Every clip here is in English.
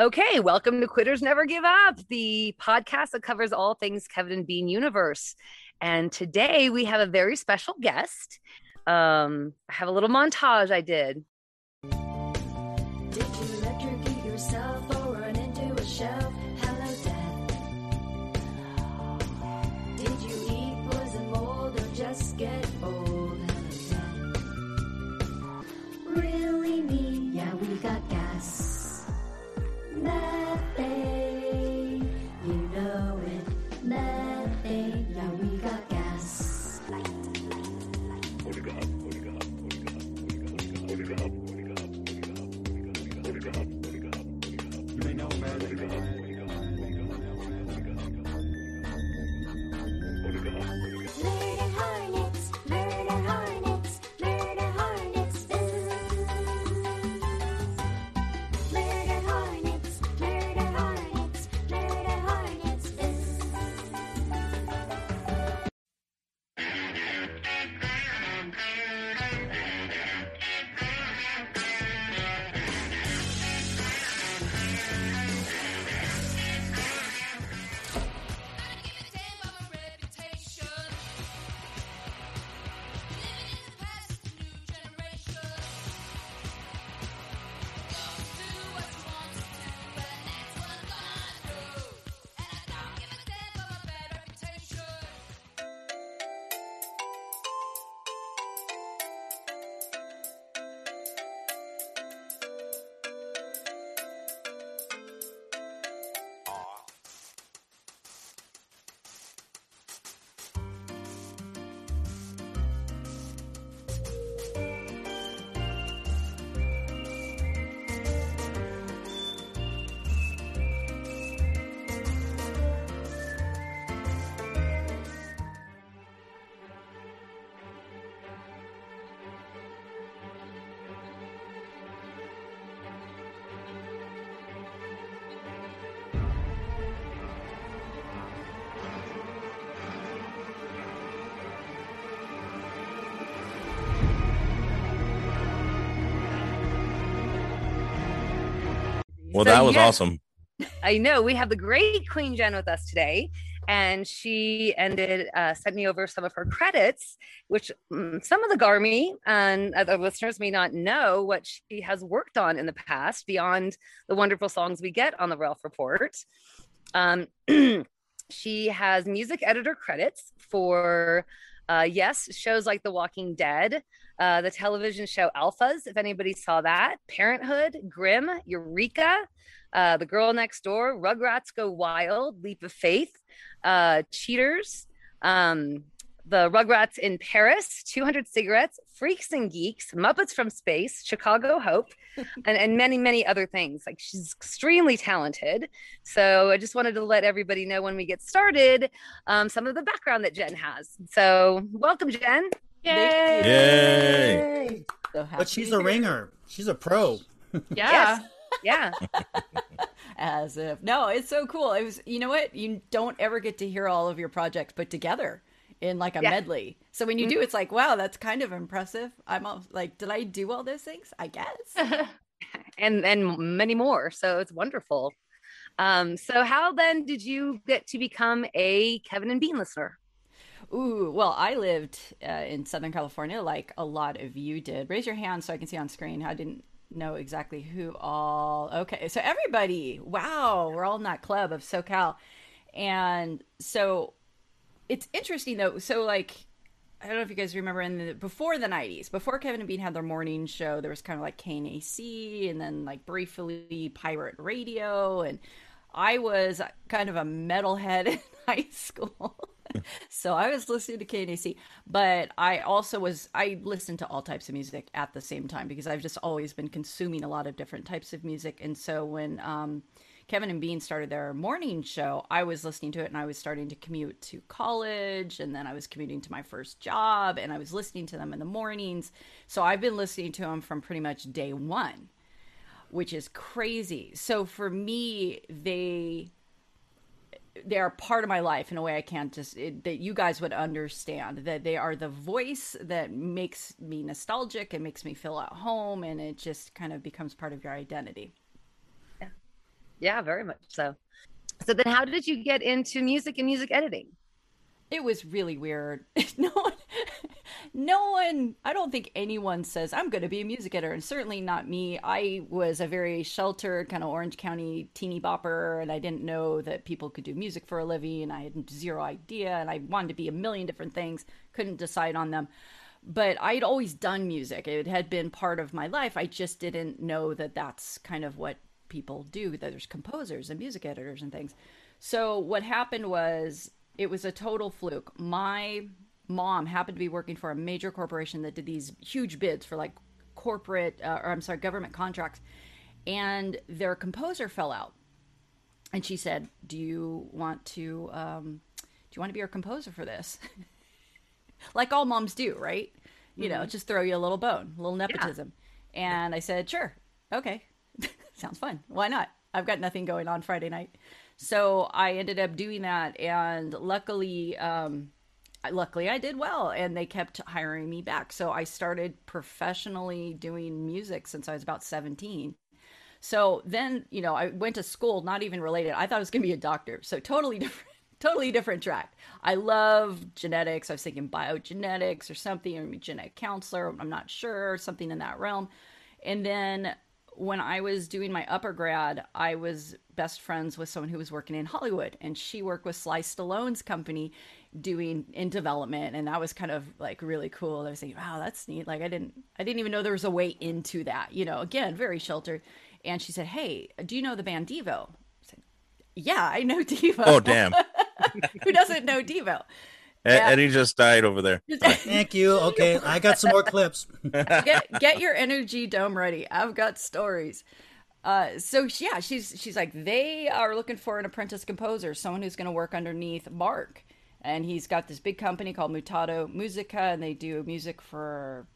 Okay, welcome to Quitters Never Give Up, the podcast that covers all things Kevin and Bean universe. And today we have a very special guest. Um, I have a little montage I did. Well, So, that was awesome. I know we have the great Queen Jen with us today, and she ended uh, sent me over some of her credits, which mm, some of the Garmy and other listeners may not know what she has worked on in the past beyond the wonderful songs we get on the Ralph Report. Um, she has music editor credits for. Uh, yes, shows like The Walking Dead, uh, the television show Alphas, if anybody saw that, Parenthood, Grimm, Eureka, uh, The Girl Next Door, Rugrats Go Wild, Leap of Faith, uh, Cheaters, um, The Rugrats in Paris, 200 Cigarettes, Freaks and Geeks, Muppets from Space, Chicago Hope, and, and many, many other things. Like she's extremely talented. So I just wanted to let everybody know when we get started um, some of the background that Jen has. So welcome, Jen. Yay! Yay! So But she's a ringer. She's a pro. Yeah. Yeah. As if no, it's so cool. It was you know what? You don't ever get to hear all of your projects put together in like a Yeah. medley. So when you do, it's like, wow, that's kind of impressive. I'm all, like, did I do all those things? I guess. and and many more. So it's wonderful. Um, so how then did you get to become a Kevin and Bean listener? Ooh, well, I lived uh, in Southern California like a lot of you did. Raise your hand so I can see on screen. I didn't know exactly who all. Okay, so everybody, wow, we're all in that club of SoCal. And so it's interesting though. So, like, I don't know if you guys remember in the before the 90s, before Kevin and Bean had their morning show, there was kind of like KNAC and then like briefly Pirate Radio. And I was kind of a metalhead in high school. so I was listening to KNAC, but I also was I listened to all types of music at the same time because I've just always been consuming a lot of different types of music. And so when um, Kevin and Bean started their morning show, I was listening to it and I was starting to commute to college and then I was commuting to my first job and I was listening to them in the mornings. So I've been listening to them from pretty much day one, which is crazy. So for me, they they are part of my life in a way I can't just it, that you guys would understand that they are the voice that makes me nostalgic and makes me feel at home and it just kind of becomes part of your identity. Yeah, Yeah, very much so. So then how did you get into music and music editing? It was really weird. no one no one I don't think anyone says I'm going to be a music editor and certainly not me. I was a very sheltered kind of Orange County teeny bopper and I didn't know that people could do music for a living and I had zero idea and I wanted to be a million different things, couldn't decide on them. But I'd always done music. It had been part of my life. I just didn't know that that's kind of what people do that there's composers and music editors and things so what happened was it was a total fluke my mom happened to be working for a major corporation that did these huge bids for like corporate uh, or i'm sorry government contracts and their composer fell out and she said do you want to um, do you want to be our composer for this like all moms do right you know just throw you a little bone a little nepotism and i said sure okay sounds fun. Why not? I've got nothing going on Friday night. So I ended up doing that. And luckily, um, luckily I did well and they kept hiring me back. So I started professionally doing music since I was about 17. So then, you know, I went to school, not even related. I thought I was going to be a doctor. So totally different. Totally different track. I love genetics. I was thinking biogenetics or something, or genetic counselor. I'm not sure, something in that realm. And then when I was doing my upper grad, I was best friends with someone who was working in Hollywood, and she worked with Sly Stallone's company doing in development, and that was kind of like really cool. I was thinking, wow, that's neat. Like I didn't, I didn't even know there was a way into that. You know, again, very sheltered. And she said, "Hey, do you know the band Devo?" I said, "Yeah, I know Devo." Oh, damn. who doesn't know Devo? Yeah. Eddie just died over there. Thank you. Okay, I got some more clips. get get your energy dome ready. I've got stories. Uh, so yeah, she's she's like they are looking for an apprentice composer, someone who's going to work underneath Mark, and he's got this big company called Mutato Muzika, and they do music for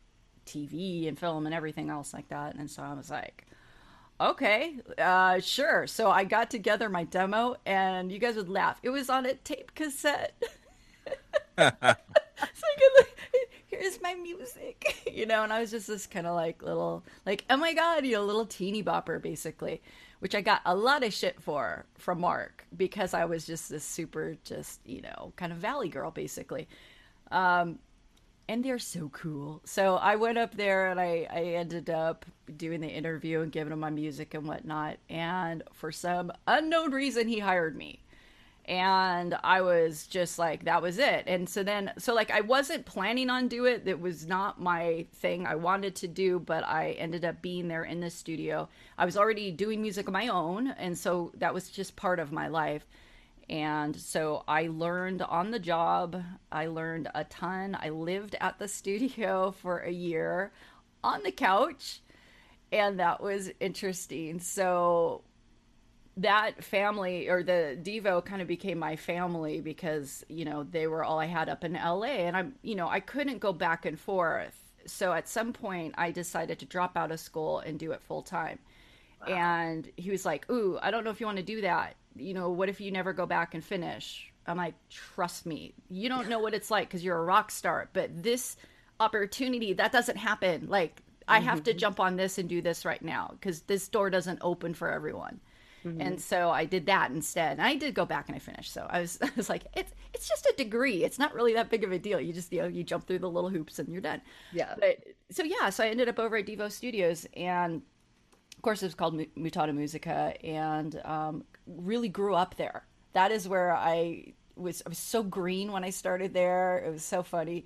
TV and film and everything else like that. And so I was like, okay, uh, sure. So I got together my demo, and you guys would laugh. It was on a tape cassette. so I could like, here's my music, you know, and I was just this kind of like little, like, oh my god, you know, little teeny bopper basically, which I got a lot of shit for from Mark because I was just this super, just you know, kind of valley girl basically. Um, and they're so cool. So I went up there and I, I ended up doing the interview and giving him my music and whatnot. And for some unknown reason, he hired me and i was just like that was it. And so then so like i wasn't planning on do it. That was not my thing i wanted to do but i ended up being there in the studio. I was already doing music of my own and so that was just part of my life. And so i learned on the job. I learned a ton. I lived at the studio for a year on the couch and that was interesting. So that family or the Devo kind of became my family because, you know, they were all I had up in LA and I'm, you know, I couldn't go back and forth. So at some point I decided to drop out of school and do it full time. And he was like, "Ooh, I don't know if you want to do that. You know, what if you never go back and finish?" I'm like, "Trust me. You don't know what it's like cuz you're a rock star, but this opportunity that doesn't happen. Like I have to mm-hmm. jump on this and do this right now cuz this door doesn't open for everyone." And so I did that instead. And I did go back and I finished. So I was, I was like, it's it's just a degree. It's not really that big of a deal. You just you know you jump through the little hoops and you're done. Yeah. But so yeah, so I ended up over at Devo Studios, and of course it was called Mu- Mutato Muzika, and um, really grew up there. That is where I was. I was so green when I started there. It was so funny.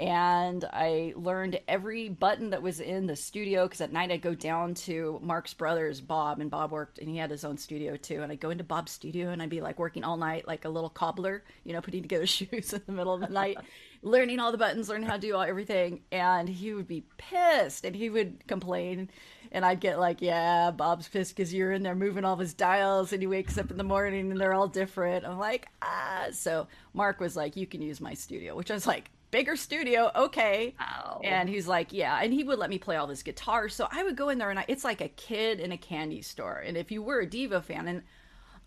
And I learned every button that was in the studio because at night I'd go down to Mark's brother's Bob, and Bob worked and he had his own studio too. And I'd go into Bob's studio and I'd be like working all night like a little cobbler, you know, putting together shoes in the middle of the night, learning all the buttons, learning how to do all, everything. And he would be pissed and he would complain. And I'd get like, yeah, Bob's pissed because you're in there moving all his dials, and he wakes up in the morning and they're all different. I'm like, ah. So Mark was like, you can use my studio, which I was like, bigger studio, okay. Wow. And he's like, yeah, and he would let me play all this guitar. So I would go in there, and I, it's like a kid in a candy store. And if you were a Devo fan, and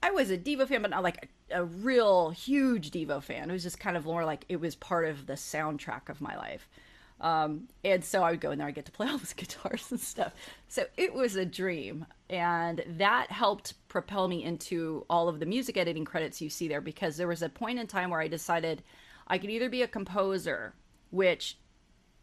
I was a Devo fan, but not like a, a real huge Devo fan. It was just kind of more like it was part of the soundtrack of my life. Um, and so I would go in there, I get to play all these guitars and stuff. So it was a dream. And that helped propel me into all of the music editing credits you see there because there was a point in time where I decided I could either be a composer, which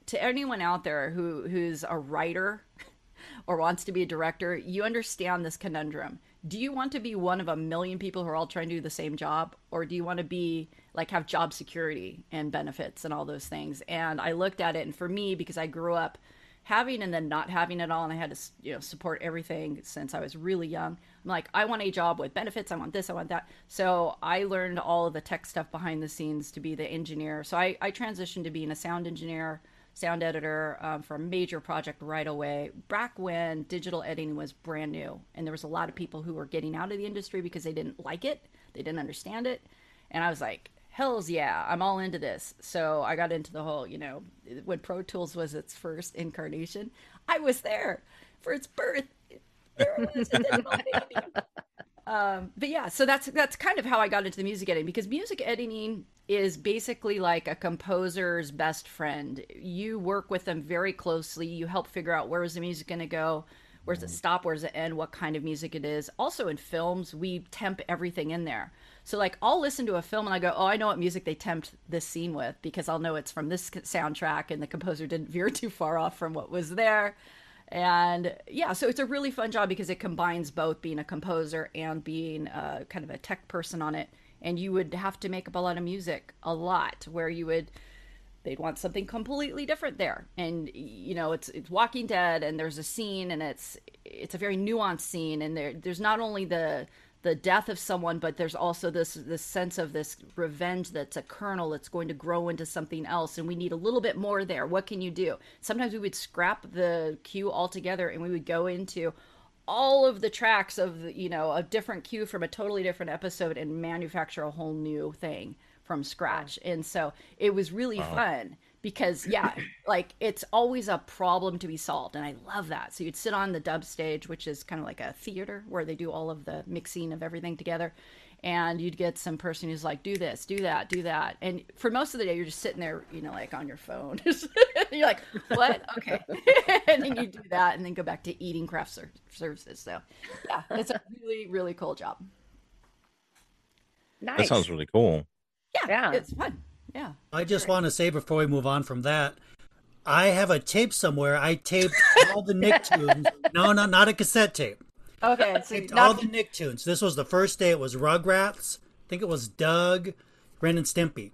to anyone out there who who's a writer or wants to be a director, you understand this conundrum. Do you want to be one of a million people who are all trying to do the same job or do you want to be like have job security and benefits and all those things? And I looked at it and for me because I grew up having and then not having it all and I had to you know support everything since I was really young. I'm like I want a job with benefits, I want this, I want that. So I learned all of the tech stuff behind the scenes to be the engineer. So I, I transitioned to being a sound engineer sound editor um, for a major project right away back when digital editing was brand new and there was a lot of people who were getting out of the industry because they didn't like it they didn't understand it and i was like hells yeah i'm all into this so i got into the whole you know when pro tools was its first incarnation i was there for its birth there it was it didn't know anything. Um, but yeah, so that's that's kind of how I got into the music editing because music editing is basically like a composer's best friend. You work with them very closely. You help figure out where is the music going to go, where's it stop, where's it end, what kind of music it is. Also in films, we temp everything in there. So like I'll listen to a film and I go, oh, I know what music they temped this scene with because I'll know it's from this soundtrack and the composer didn't veer too far off from what was there. And yeah, so it's a really fun job because it combines both being a composer and being uh, kind of a tech person on it. And you would have to make up a lot of music, a lot, where you would they'd want something completely different there. And you know, it's it's Walking Dead, and there's a scene, and it's it's a very nuanced scene, and there there's not only the the death of someone, but there's also this this sense of this revenge that's a kernel that's going to grow into something else, and we need a little bit more there. What can you do? Sometimes we would scrap the cue altogether, and we would go into all of the tracks of you know a different cue from a totally different episode and manufacture a whole new thing from scratch. And so it was really fun because yeah, like it's always a problem to be solved and I love that. So you'd sit on the dub stage, which is kind of like a theater where they do all of the mixing of everything together. And you'd get some person who's like, do this, do that, do that. And for most of the day, you're just sitting there, you know, like on your phone. you're like, what? Okay. and then you do that and then go back to eating craft ser- services. So, yeah, it's a really, really cool job. Nice. That sounds really cool. Yeah, Yeah. it's fun. Yeah. I just want to say before we move on from that, I have a tape somewhere. I taped all the Nicktoons. No, no, not a cassette tape. Okay. So Taped not all the Nicktoons. This was the first day. It was Rugrats. I think it was Doug, Ren and Stimpy.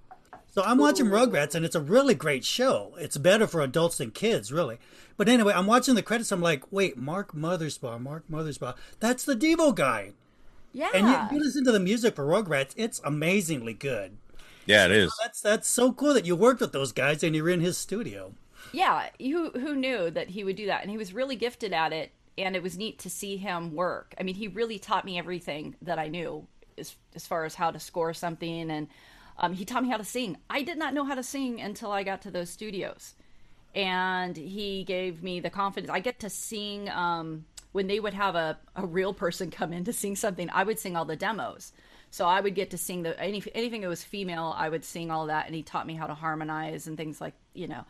So I'm watching Rugrats, and it's a really great show. It's better for adults than kids, really. But anyway, I'm watching the credits. I'm like, wait, Mark Mothersbaugh, Mark Mothersbaugh. That's the Devo guy. yeah. And you, you listen to the music for Rugrats, it's amazingly good. Yeah, it is. That's that's so cool that you worked with those guys and you're in his studio. yeah, who who knew that he would do that? And he was really gifted at it, and it was neat to see him work. I mean, he really taught me everything that I knew as as far as how to score something, and um, he taught me how to sing. I did not know how to sing until I got to those studios, and he gave me the confidence. I get to sing. Um, when they would have a, a real person come in to sing something, I would sing all the demos. So I would get to sing the any, anything that was female, I would sing all that, and he taught me how to harmonize and things like you know.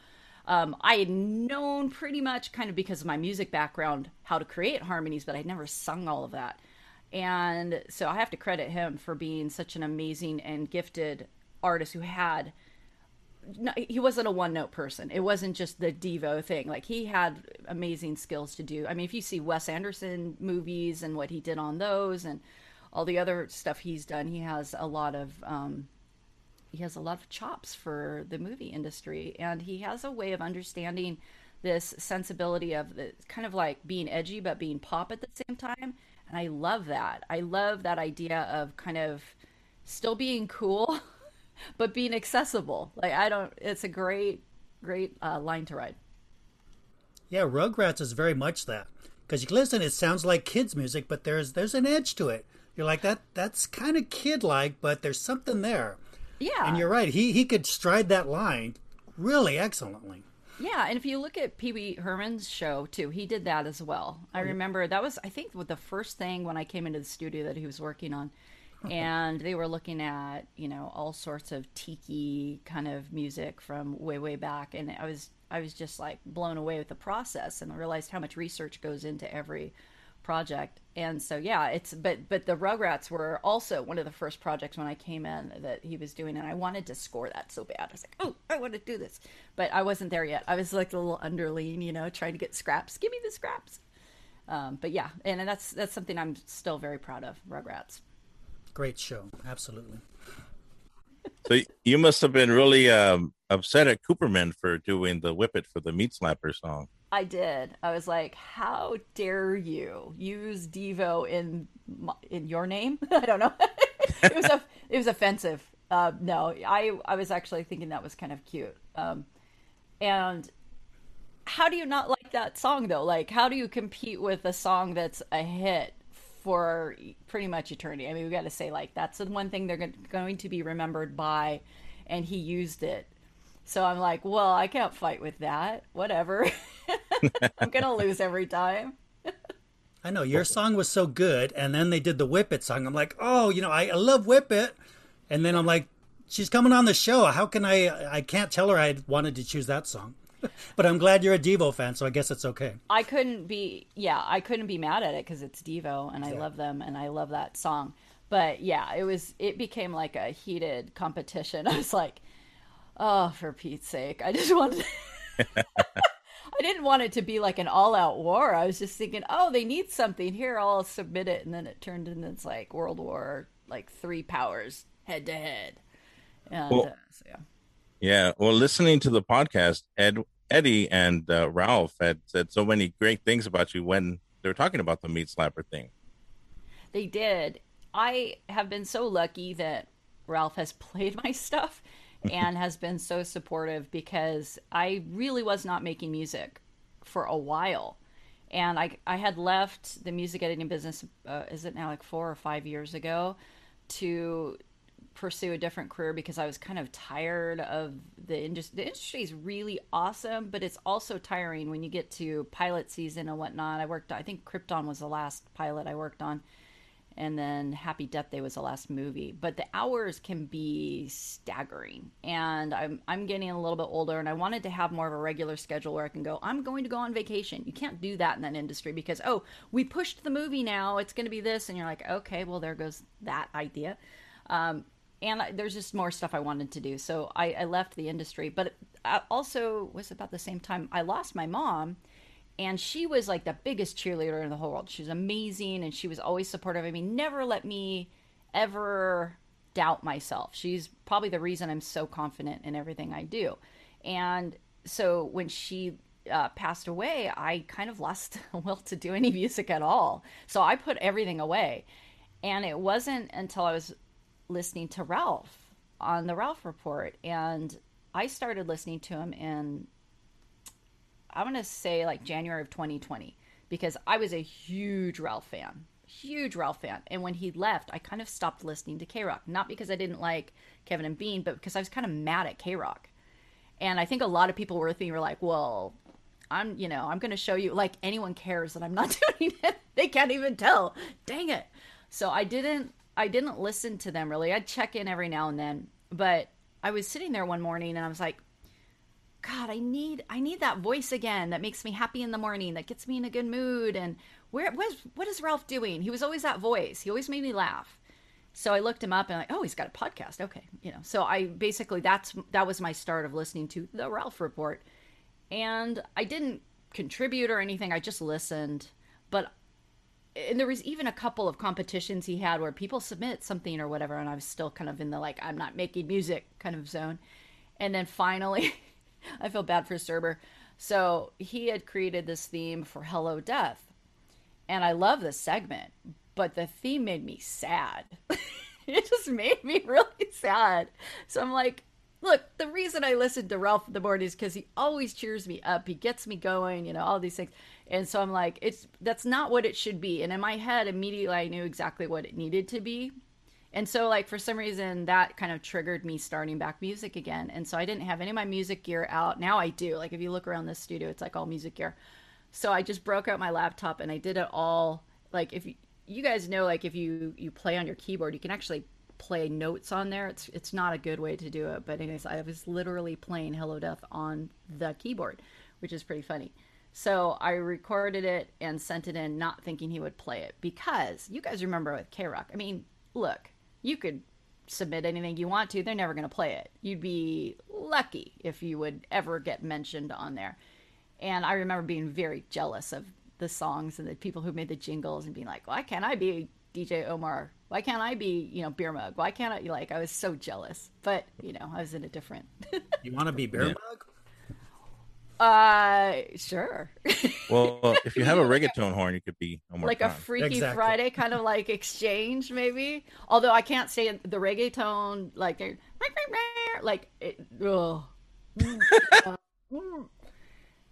Um, I had known pretty much, kind of because of my music background, how to create harmonies, but I'd never sung all of that. And so I have to credit him for being such an amazing and gifted artist who had no, he wasn't a one note person. It wasn't just the Devo thing. Like he had amazing skills to do. I mean, if you see Wes Anderson movies and what he did on those and all the other stuff he's done, he has a lot of um, he has a lot of chops for the movie industry, and he has a way of understanding this sensibility of the kind of like being edgy but being pop at the same time. And I love that. I love that idea of kind of still being cool, but being accessible. Like I don't. It's a great, great uh, line to ride. Yeah, Rugrats is very much that. Because you listen, it sounds like kids' music, but there's there's an edge to it. You're like that. That's kind of kid-like, but there's something there. Yeah, And you're right. He he could stride that line really excellently. Yeah, and if you look at Pee Wee Herman's show too, he did that as well. I mm-hmm. remember that was I think the first thing when I came into the studio that he was working on. Uh-huh. And they were looking at, you know, all sorts of tiki kind of music from way way back and I was I was just like blown away with the process and I realized how much research goes into every project. And so yeah, it's but but the Rugrats were also one of the first projects when I came in that he was doing and I wanted to score that so bad. I was like, "Oh, I want to do this." But I wasn't there yet. I was like a little underling, you know, trying to get scraps. Give me the scraps. Um, but yeah, and, and that's that's something I'm still very proud of, Rugrats. Great show, absolutely. So you must have been really um, upset at Cooperman for doing the Whip It for the Meat Slapper song. I did. I was like, "How dare you use Devo in in your name?" I don't know. it was a, it was offensive. Uh, no, I I was actually thinking that was kind of cute. Um, and how do you not like that song though? Like, how do you compete with a song that's a hit for pretty much eternity? I mean, we got to say like that's the one thing they're going to be remembered by, and he used it. So I'm like, well, I can't fight with that. Whatever. I'm gonna lose every time. I know your song was so good, and then they did the Whip It song. I'm like, oh, you know, I, I love Whip It, and then I'm like, she's coming on the show. How can I? I can't tell her I wanted to choose that song, but I'm glad you're a Devo fan, so I guess it's okay. I couldn't be, yeah, I couldn't be mad at it because it's Devo and I love them and I love that song. But yeah, it was, it became like a heated competition. I was like, oh, for Pete's sake, I just wanted. I didn't want it to be like an all-out war. I was just thinking, oh, they need something here. I'll submit it, and then it turned into it's like World War, like three powers head to head. And Well- uh, so, yeah. Yeah. Well, listening to the podcast, Ed, Eddie, and uh, Ralph had said so many great things about you when they were talking about the Meat Slapper thing. They did. I have been so lucky that Ralph has played my stuff and has been so supportive because I really was not making music for a while. And I, I had left the music editing business, uh, is it now like four or five years ago, to pursue a different career because I was kind of tired of the industry. The industry is really awesome, but it's also tiring when you get to pilot season and whatnot. I worked, I think Krypton was the last pilot I worked on, and then Happy Death Day was the last movie. But the hours can be staggering, and I'm I'm getting a little bit older, and I wanted to have more of a regular schedule where I can go. I'm going to go on vacation. You can't do that in that industry because oh, we pushed the movie now. It's going to be this, and you're like, okay, well there goes that idea. Um, and I, there's just more stuff I wanted to do. So I, I left the industry, but I also was about the same time I lost my mom, and she was like the biggest cheerleader in the whole world. She was amazing, and she was always supportive of me. Never let me ever doubt myself. She's probably the reason I'm so confident in everything I do. And so when she uh, passed away, I kind of lost the will to do any music at all. So I put everything away. And it wasn't until I was listening to Ralph on the Ralph Report, and I started listening to him in I'm gonna say like January of 2020 because I was a huge Ralph fan, huge Ralph fan. And when he left, I kind of stopped listening to K Rock, not because I didn't like Kevin and Bean, but because I was kind of mad at K Rock. And I think a lot of people were with me were like, well. I'm, you know, I'm going to show you like anyone cares that I'm not doing it. They can't even tell. Dang it. So I didn't I didn't listen to them really. I'd check in every now and then, but I was sitting there one morning and I was like, God, I need I need that voice again that makes me happy in the morning, that gets me in a good mood. And where what is, what is Ralph doing? He was always that voice. He always made me laugh. So I looked him up and like, oh, he's got a podcast. Okay, you know. So I basically that's that was my start of listening to the Ralph Report, and I didn't contribute or anything. I just listened, but and there was even a couple of competitions he had where people submit something or whatever, and I was still kind of in the like I'm not making music kind of zone. And then finally, I feel bad for Serber. So he had created this theme for Hello Death, and I love this segment, but the theme made me sad. it just made me really sad. So I'm like, look, the reason I listen to Ralph in the morning is because he always cheers me up. He gets me going, you know, all these things. And so I'm like, it's that's not what it should be. And in my head, immediately I knew exactly what it needed to be. And so, like, for some reason, that kind of triggered me starting back music again. And so I didn't have any of my music gear out. Now I do. Like, if you look around this studio, it's like all music gear. So I just broke out my laptop and I did it all. Like, if you, you guys know, like, if you you play on your keyboard, you can actually play notes on there. It's it's not a good way to do it. But anyways, I was literally playing Hello Death on the keyboard, which is pretty funny. So I recorded it and sent it in, not thinking he would play it because you guys remember with K Rock. I mean, look, you could submit anything you want to, they're never going to play it. You'd be lucky if you would ever get mentioned on there. And I remember being very jealous of the songs and the people who made the jingles and being like, why can't I be DJ Omar? Why can't I be, you know, Beer Mug? Why can't I? Like, I was so jealous. But, you know, I was in a different. You want to be Beer Yeah. Mug? Uh, sure. Well, if you have a reggaeton horn, you could be Omar like a Freaky Exactly. Friday kind of like exchange, maybe. Although I can't say the reggaeton, like they're like it. Ugh.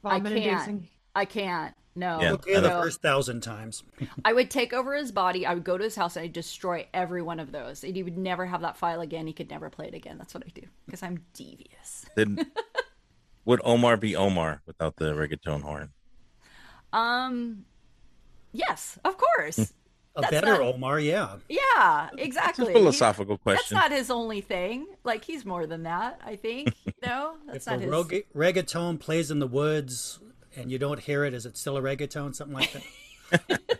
I can't. I can't. No. Yeah. Okay, the first thousand times. I would take over his body. I would go to his house and I'd destroy every one of those. And he would never have that file again. He could never play it again. That's what I do because I'm devious. Did, would Omar be Omar without the reggaeton horn? Um, yes, of course. A That's better not- Omar, yeah. Yeah, It's exactly. a He- philosophical That's not his only thing. Like he's more than that. I think. You know, that's If not a his. reg- reggaeton plays in the woods and you don't hear it, is it still a reggaeton? Something like that.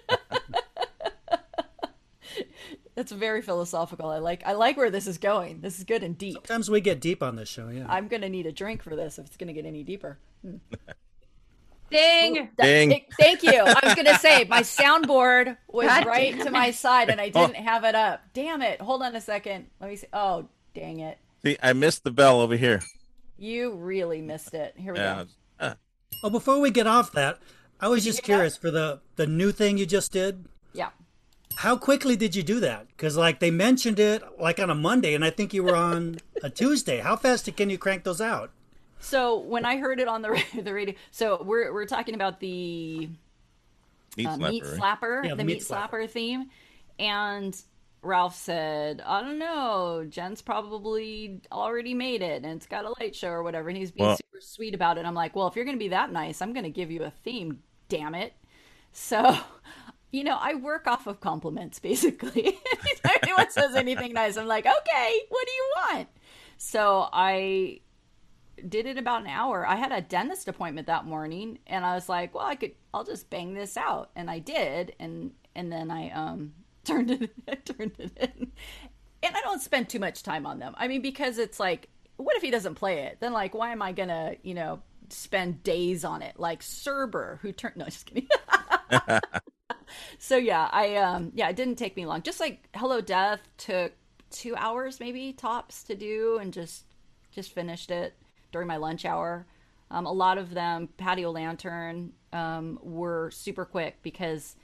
That's very philosophical. I like. I like where this is going. This is good and deep. Sometimes we get deep on this show, yeah. I'm gonna need a drink for this if it's gonna get any deeper. Ding! That- Ding. th- thank you. I was gonna say my soundboard was God right to my side and I didn't have it up. Damn it! Hold on a second. Let me see. Oh, dang it! See, I missed the bell over here. You really missed it. Here we Yeah. go. Uh, Oh, before we get off that, I was just get that? curious for the the new thing you just did. Yeah. How quickly did you do that? Because like they mentioned it like on a Monday, and I think you were on a Tuesday. How fast can you crank those out? So when I heard it on the the radio, so we're we're talking about the meat uh, slapper. meat slapper, Yeah, the the meat meat slapper. slapper. theme, and Ralph said, "I don't know, Jen's probably already made it, and it's got a light show or whatever." And he's being Well- super sweet about it. I'm like, "Well, if you're gonna be that nice, I'm gonna give you a theme, damn it." So. You know, I work off of compliments basically. Anytime anyone says anything nice, I'm like, okay, what do you want? So I did it about an hour. I had a dentist appointment that morning and I was like, well, I could I'll just bang this out. And I did and and then I um turned it turned it in. And I don't spend too much time on them. I mean because it's like what if he doesn't play it? Then like why am I going to, you know, spend days on it like Cerber who turned no, just kidding. so yeah, I um yeah, it didn't take me long. Just like Hello Death took 2 hours maybe tops to do and just just finished it during my lunch hour. Um, a lot of them, Patio Lantern, um, were super quick because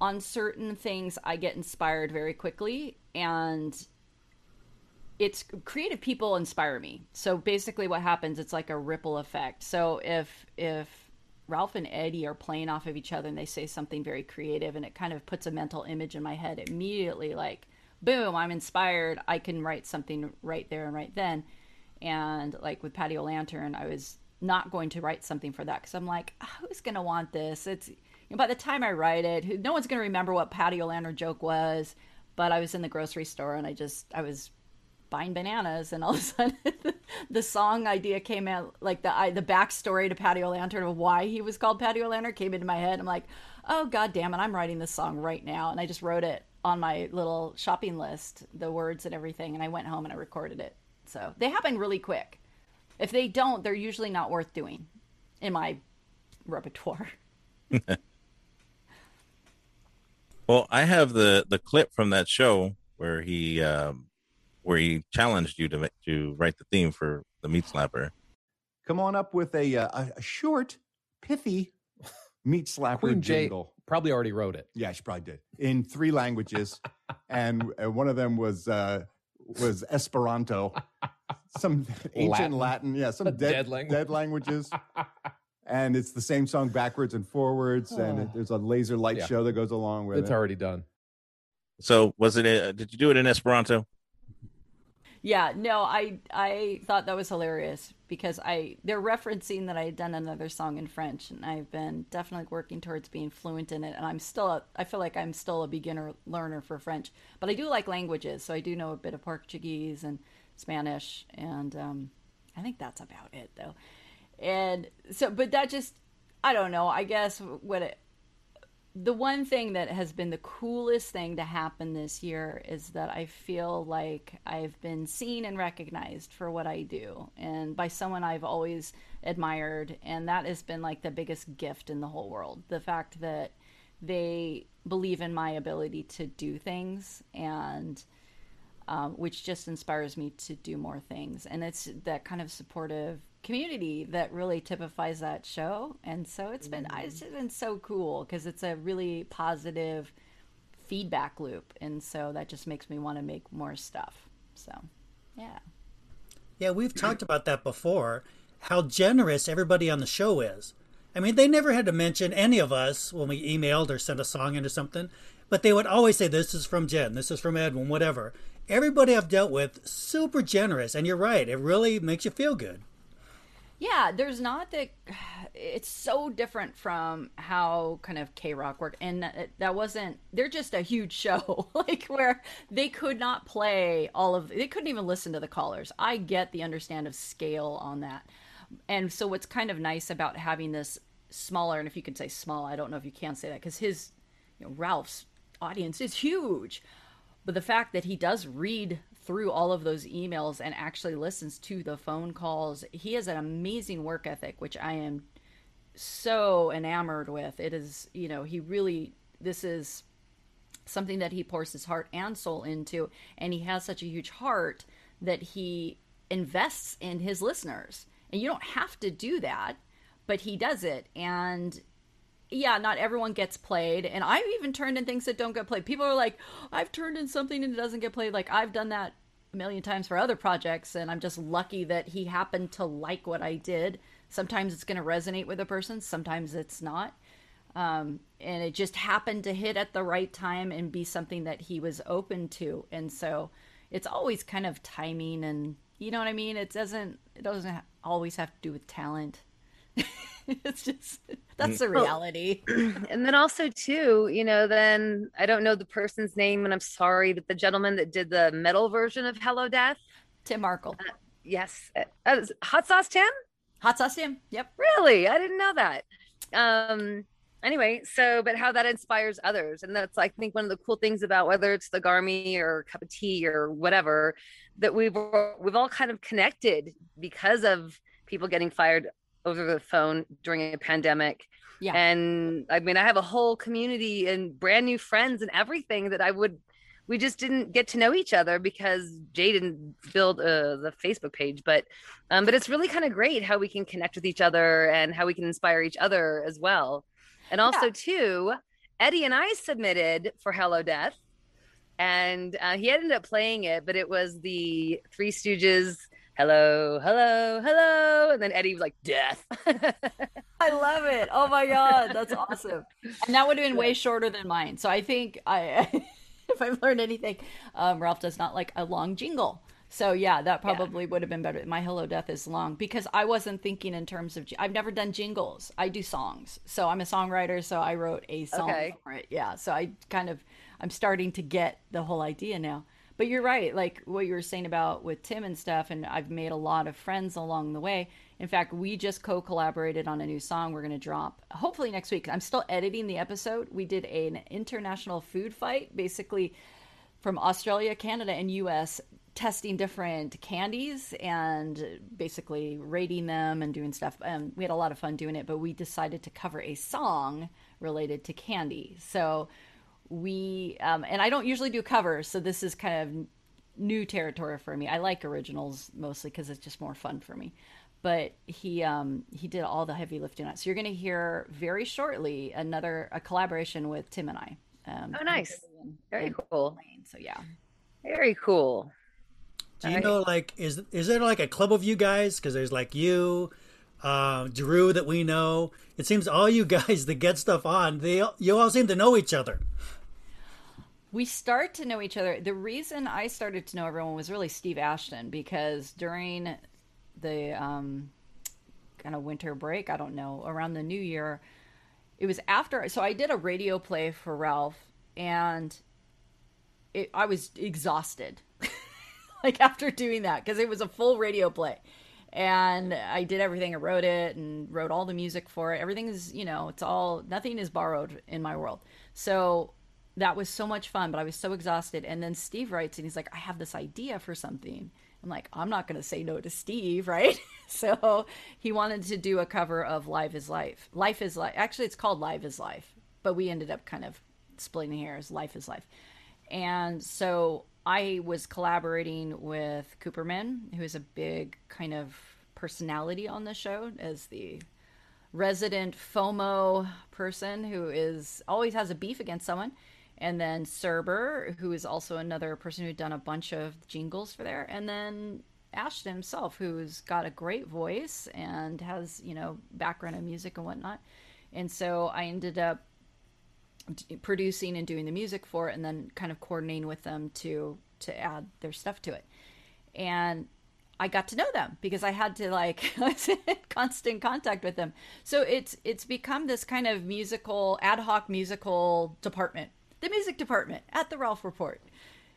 on certain things I get inspired very quickly, and it's creative people inspire me. So basically, what happens? It's like a ripple effect. So if if Ralph and Eddie are playing off of each other and they say something very creative, and it kind of puts a mental image in my head immediately, like boom, I'm inspired. I can write something right there and right then and like with patio lantern i was not going to write something for that because i'm like who's going to want this it's you know, by the time i write it no one's going to remember what patio lantern joke was but i was in the grocery store and i just i was buying bananas and all of a sudden the song idea came out like the I, the backstory to patio lantern of why he was called patio lantern came into my head i'm like oh god damn it i'm writing this song right now and i just wrote it on my little shopping list the words and everything and i went home and i recorded it so they happen really quick. If they don't, they're usually not worth doing in my repertoire. Well, I have the the clip from that show where he um, where he challenged you to to write the theme for the Meat Slapper. Come on up with a uh, a, a short, pithy meat slapper Queen J jingle. probably already wrote it. Yeah, she probably did in three languages, and, and one of them was uh, was Esperanto, some ancient Latin. Latin, yeah, some dead dead language. dead languages. And it's the same song backwards and forwards, and it, there's a laser light Yeah. show that goes along with It's it. It's already done. So was it? A, did you do it in Esperanto? Yeah, no, I I thought that was hilarious because I they're referencing that I had done another song in French and I've been definitely working towards being fluent in it and I'm still a, I feel like I'm still a beginner learner for French, but I do like languages, so I do know a bit of Portuguese and Spanish and um I think that's about it though. And so but that just I don't know, I guess what it the one thing that has been the coolest thing to happen this year is that I feel like I've been seen and recognized for what I do and by someone I've always admired and that has been like the biggest gift in the whole world. The fact that they believe in my ability to do things and um, which just inspires me to do more things. And it's that kind of supportive community that really typifies that show. And so it's been it's just been so cool because it's a really positive feedback loop, and so that just makes me want to make more stuff. So, yeah. Yeah, we've talked about that before. How generous everybody on the show is. I mean, they never had to mention any of us when we emailed or sent a song in or something, but they would always say, "This is from Jen. This is from Edwin. Whatever." Everybody I've dealt with, super generous, and you're right. It really makes you feel good. Yeah, there's not that. It's so different from how kind of K Rock worked, and that, that wasn't. They're just a huge show, like where they could not play all of. They couldn't even listen to the callers. I get the understand of scale on that, and so what's kind of nice about having this smaller, and if you can say small, I don't know if you can say that because his, you know, Ralph's audience is huge, but the fact that he does read through all of those emails and actually listens to the phone calls, he has an amazing work ethic, which I am so enamored with. It is, you know, he really, this is something that he pours his heart and soul into. And he has such a huge heart that he invests in his listeners. And you don't have to do that, but he does it. And yeah, not everyone gets played. And I've even turned in things that don't get played. People are like, I've turned in something and it doesn't get played. Like, I've done that a million times for other projects. And I'm just lucky that he happened to like what I did. Sometimes it's going to resonate with a person, sometimes it's not. Um, and it just happened to hit at the right time and be something that he was open to. And so it's always kind of timing and, you know what I mean? It doesn't, it doesn't always have to do with talent. it's just that's the reality. and then also too, you know, then I don't know the person's name, and I'm sorry, but the gentleman that did the metal version of Hello Death, Tim Markle, yes, uh, uh, Hot Sauce Tim. Hot Sauce Tim. Yep. Really, I didn't know that. Um. Anyway, so but how that inspires others, and that's I think one of the cool things about whether it's the Garmy or cup of tea or whatever, that we've we've all kind of connected because of people getting fired over the phone during a pandemic. Yeah. And I mean, I have a whole community and brand new friends and everything that I would, we just didn't get to know each other because Jay didn't build uh, the Facebook page. But, um, but it's really kind of great how we can connect with each other and how we can inspire each other as well. And also, Yeah. too, Eddie and I submitted for Hello Death, and uh, he ended up playing it, but it was the Three Stooges. Hello, hello, hello, and then Eddie was like, "Death." I love it. Oh my god, that's awesome. And that would have been way shorter than mine. So I think I, if I've learned anything, um, Ralph does not like a long jingle. So yeah, that probably would have been better. My Hello Death is long because I wasn't thinking in terms of. I've never done jingles. I do songs. So I'm a songwriter. So I wrote a song Okay. for it. Yeah. So I kind of I'm starting to get the whole idea now. But you're right, like what you were saying about with Tim and stuff, and I've made a lot of friends along the way. In fact, we just co-collaborated on a new song we're going to drop hopefully next week. I'm still editing the episode. We did an international food fight, basically from Australia, Canada, and US, testing different candies and basically rating them and doing stuff. Um, we had a lot of fun doing it, but we decided to cover a song related to candy. So we um, and I don't usually do covers, so this is kind of new territory for me. I like originals mostly because it's just more fun for me. But he um, he did all the heavy lifting on it. So you're going to hear very shortly another a collaboration with Tim and I. Um, Oh, nice. and- Very and cool. Lane. So yeah, Very cool. Do you know like is is there like a club of you guys? Because there's like you, uh, Drew that we know. It seems all you guys that get stuff on, they you all seem to know each other. We start to know each other. The reason I started to know everyone was really Steve Ashton because during the um, kind of winter break, I don't know, around the new year, it was after. So I did a radio play for Ralph, and it, I was exhausted, like after doing that because it was a full radio play. And I did everything. I wrote it and wrote all the music for it. Everything is, you know, it's all nothing is borrowed in my world. So that was so much fun, but I was so exhausted. And then Steve writes and he's like, I have this idea for something. I'm like, I'm not going to say no to Steve, right? so he wanted to do a cover of Life is Life. Life is Life. Actually, it's called Live is Life, but we ended up kind of splitting hairs. Life is Life. And so I was collaborating with Cooperman, who is a big kind of personality on the show as the resident FOMO person who is always has a beef against someone. And then Serber, who is also another person who'd done a bunch of jingles for there. And then Ashton himself, who's got a great voice and has, you know, background in music and whatnot. And so I ended up producing and doing the music for it and then kind of coordinating with them to to add their stuff to it. And I got to know them because I had to like constant contact with them. So it's it's become this kind of musical ad hoc musical department, the music department at the Ralph Report.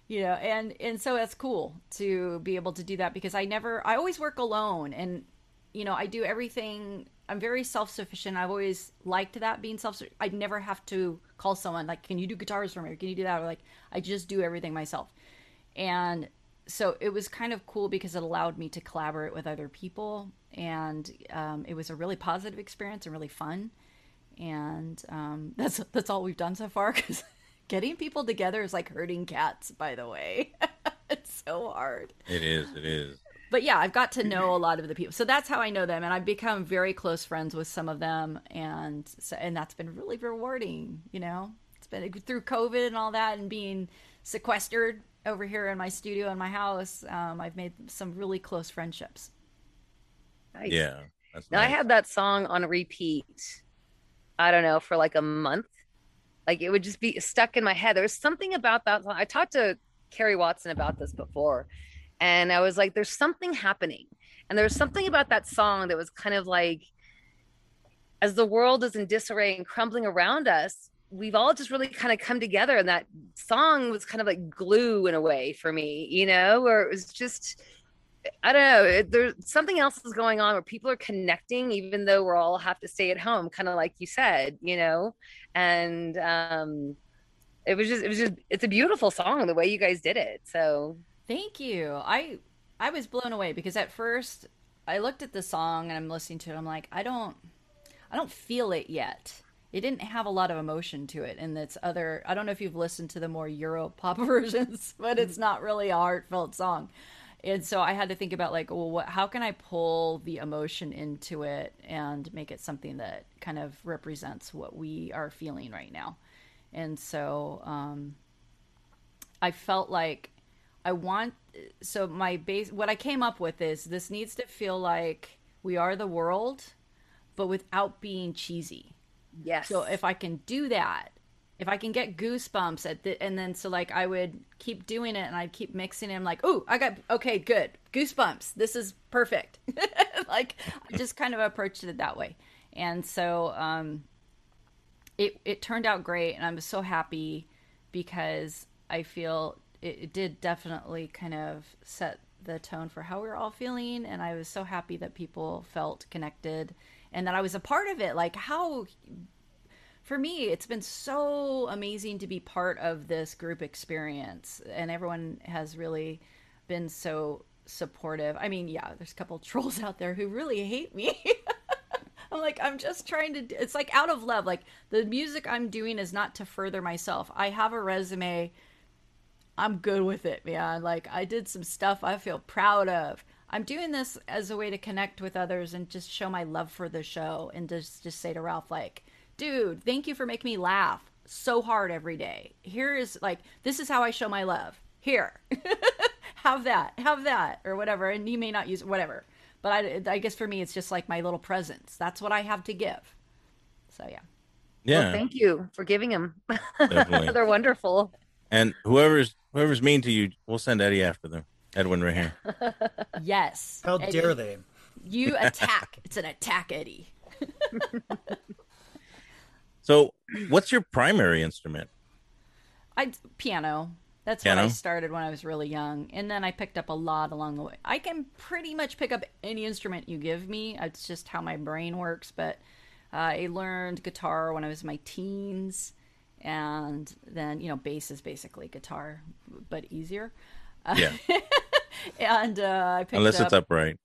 You know, and and so that's cool to be able to do that because I never I always work alone and you know, I do everything I'm very self-sufficient. I've always liked that being self I'd never have to call someone like, "Can you do guitars for me?" or "Can you do that?" or like I just do everything myself. And so it was kind of cool because it allowed me to collaborate with other people and um, it was a really positive experience and really fun and um, that's that's all we've done so far because getting people together is like herding cats by the way it's so hard It is. It is. but yeah i've got to know a lot of the people so that's how i know them and i've become very close friends with some of them and so, and that's been really rewarding you know it's been through covid and all that and being sequestered over here in my studio in my house um, i've made some really close friendships Nice. Yeah. That's Now I had that song on repeat. I don't know for like a month. Like it would just be stuck in my head. There was something about that. I talked to Carrie Watson about this before, and I was like, "There's something happening," and there was something about that song that was kind of like, as the world is in disarray and crumbling around us, we've all just really kind of come together, and that song was kind of like glue in a way for me, you know, where it was just I don't know. There's something else is going on where people are connecting, even though we're all have to stay at home, kind of like you said, you know. And um, it was just, it was just, it's a beautiful song the way you guys did it. So Thank you. I I was blown away because at first I looked at the song and I'm listening to it. I'm like, I don't I don't feel it yet. It didn't have a lot of emotion to it, and it's other. I don't know if you've listened to the more Euro pop versions, but it's not really a heartfelt song. And so I had to think about like, well, what? How can I pull the emotion into it and make it something that kind of represents what we are feeling right now? And so um, I felt like I want so my base what I came up with is this needs to feel like we are the world but without being cheesy. yes. So if I can do that, if I can get goosebumps at the and then so like I would keep doing it and I'd keep mixing it. I'm like, "Ooh, I got okay, good. Goosebumps. This is perfect." like I just kind of approached it that way. And so um it it turned out great and I'm so happy because I feel it, it did definitely kind of set the tone for how we are all feeling and I was so happy that people felt connected and that I was a part of it like how for me it's been so amazing to be part of this group experience and everyone has really been so supportive I mean yeah there's a couple trolls out there who really hate me I'm like, I'm just trying to. It's like out of love. Like the music I'm doing is not to further myself. I have a resume. I'm good with it, man. Like I did some stuff I feel proud of. I'm doing this as a way to connect with others and just show my love for the show and just just say to Ralph like, dude, thank you for making me laugh so hard every day. Here is like this is how I show my love. Here. have that. Have that or whatever and you may not use whatever. But I I guess for me it's just like my little presents. That's what I have to give. So yeah. Yeah. Well, thank you for giving them. They're wonderful. and whoever's whoever's mean to you, we'll send Eddie after them. Edwin right here. Yes. How Eddie, dare they? You attack. it's an attack, Eddie. So, what's your primary instrument? I piano. That's Piano? what I started when I was really young, and then I picked up a lot along the way. I can pretty much pick up any instrument you give me. It's just how my brain works. But uh, I learned guitar when I was in my teens, and then you know bass is basically guitar, but easier. Yeah, And uh, I picked unless up it's upright.